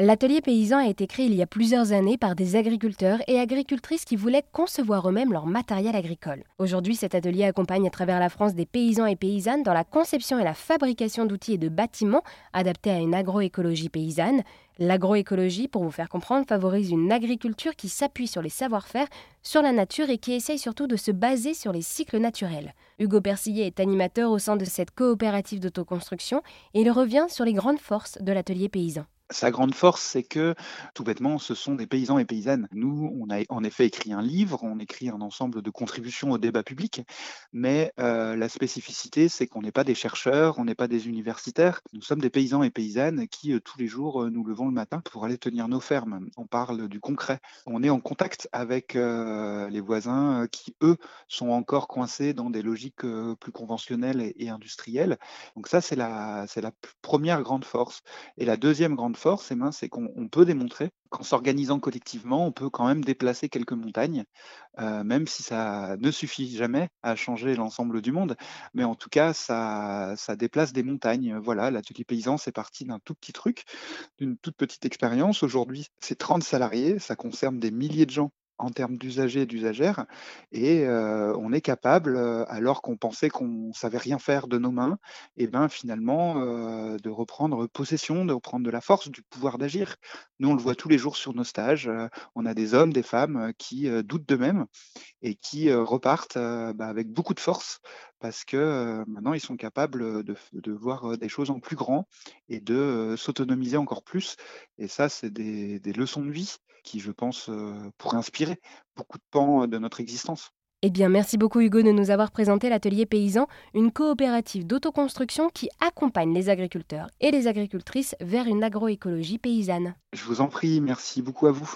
L'atelier paysan a été créé il y a plusieurs années par des agriculteurs et agricultrices qui voulaient concevoir eux-mêmes leur matériel agricole. Aujourd'hui, cet atelier accompagne à travers la France des paysans et paysannes dans la conception et la fabrication d'outils et de bâtiments adaptés à une agroécologie paysanne. L'agroécologie, pour vous faire comprendre, favorise une agriculture qui s'appuie sur les savoir-faire, sur la nature et qui essaye surtout de se baser sur les cycles naturels. Hugo Persillet est animateur au sein de cette coopérative d'autoconstruction et il revient sur les grandes forces de l'atelier paysan. Sa grande force, c'est que, tout bêtement, ce sont des paysans et paysannes. Nous, on a en effet écrit un livre, on écrit un ensemble de contributions au débat public, mais euh, la spécificité, c'est qu'on n'est pas des chercheurs, on n'est pas des universitaires, nous sommes des paysans et paysannes qui, euh, tous les jours, euh, nous levons le matin pour aller tenir nos fermes. On parle du concret. On est en contact avec les voisins qui, eux, sont encore coincés dans des logiques plus conventionnelles et, industrielles. Donc ça, c'est la, la première grande force. Et la deuxième grande force, c'est qu'on peut démontrer qu'en s'organisant collectivement, on peut quand même déplacer quelques montagnes, euh, même si ça ne suffit jamais à changer l'ensemble du monde. Mais en tout cas, ça, ça déplace des montagnes. Voilà, l'atelier paysan, c'est parti d'un tout petit truc, d'une toute petite expérience. Aujourd'hui, c'est 30 salariés, ça concerne des milliers de gens en termes d'usagers et d'usagères. Et on est capable, alors qu'on pensait qu'on savait rien faire de nos mains, et ben finalement de reprendre possession, de reprendre de la force, du pouvoir d'agir. Nous, on le voit tous les jours sur nos stages. on a des hommes, des femmes qui doutent d'eux-mêmes et qui repartent bah, avec beaucoup de force parce que maintenant ils sont capables de, voir des choses en plus grand et de s'autonomiser encore plus. Et ça, c'est des, des leçons de vie qui, je pense, pourraient inspirer beaucoup de pans de notre existence. Eh bien, merci beaucoup Hugo de nous avoir présenté l'atelier paysan, une coopérative d'autoconstruction qui accompagne les agriculteurs et les agricultrices vers une agroécologie paysanne. Je vous en prie, merci beaucoup à vous.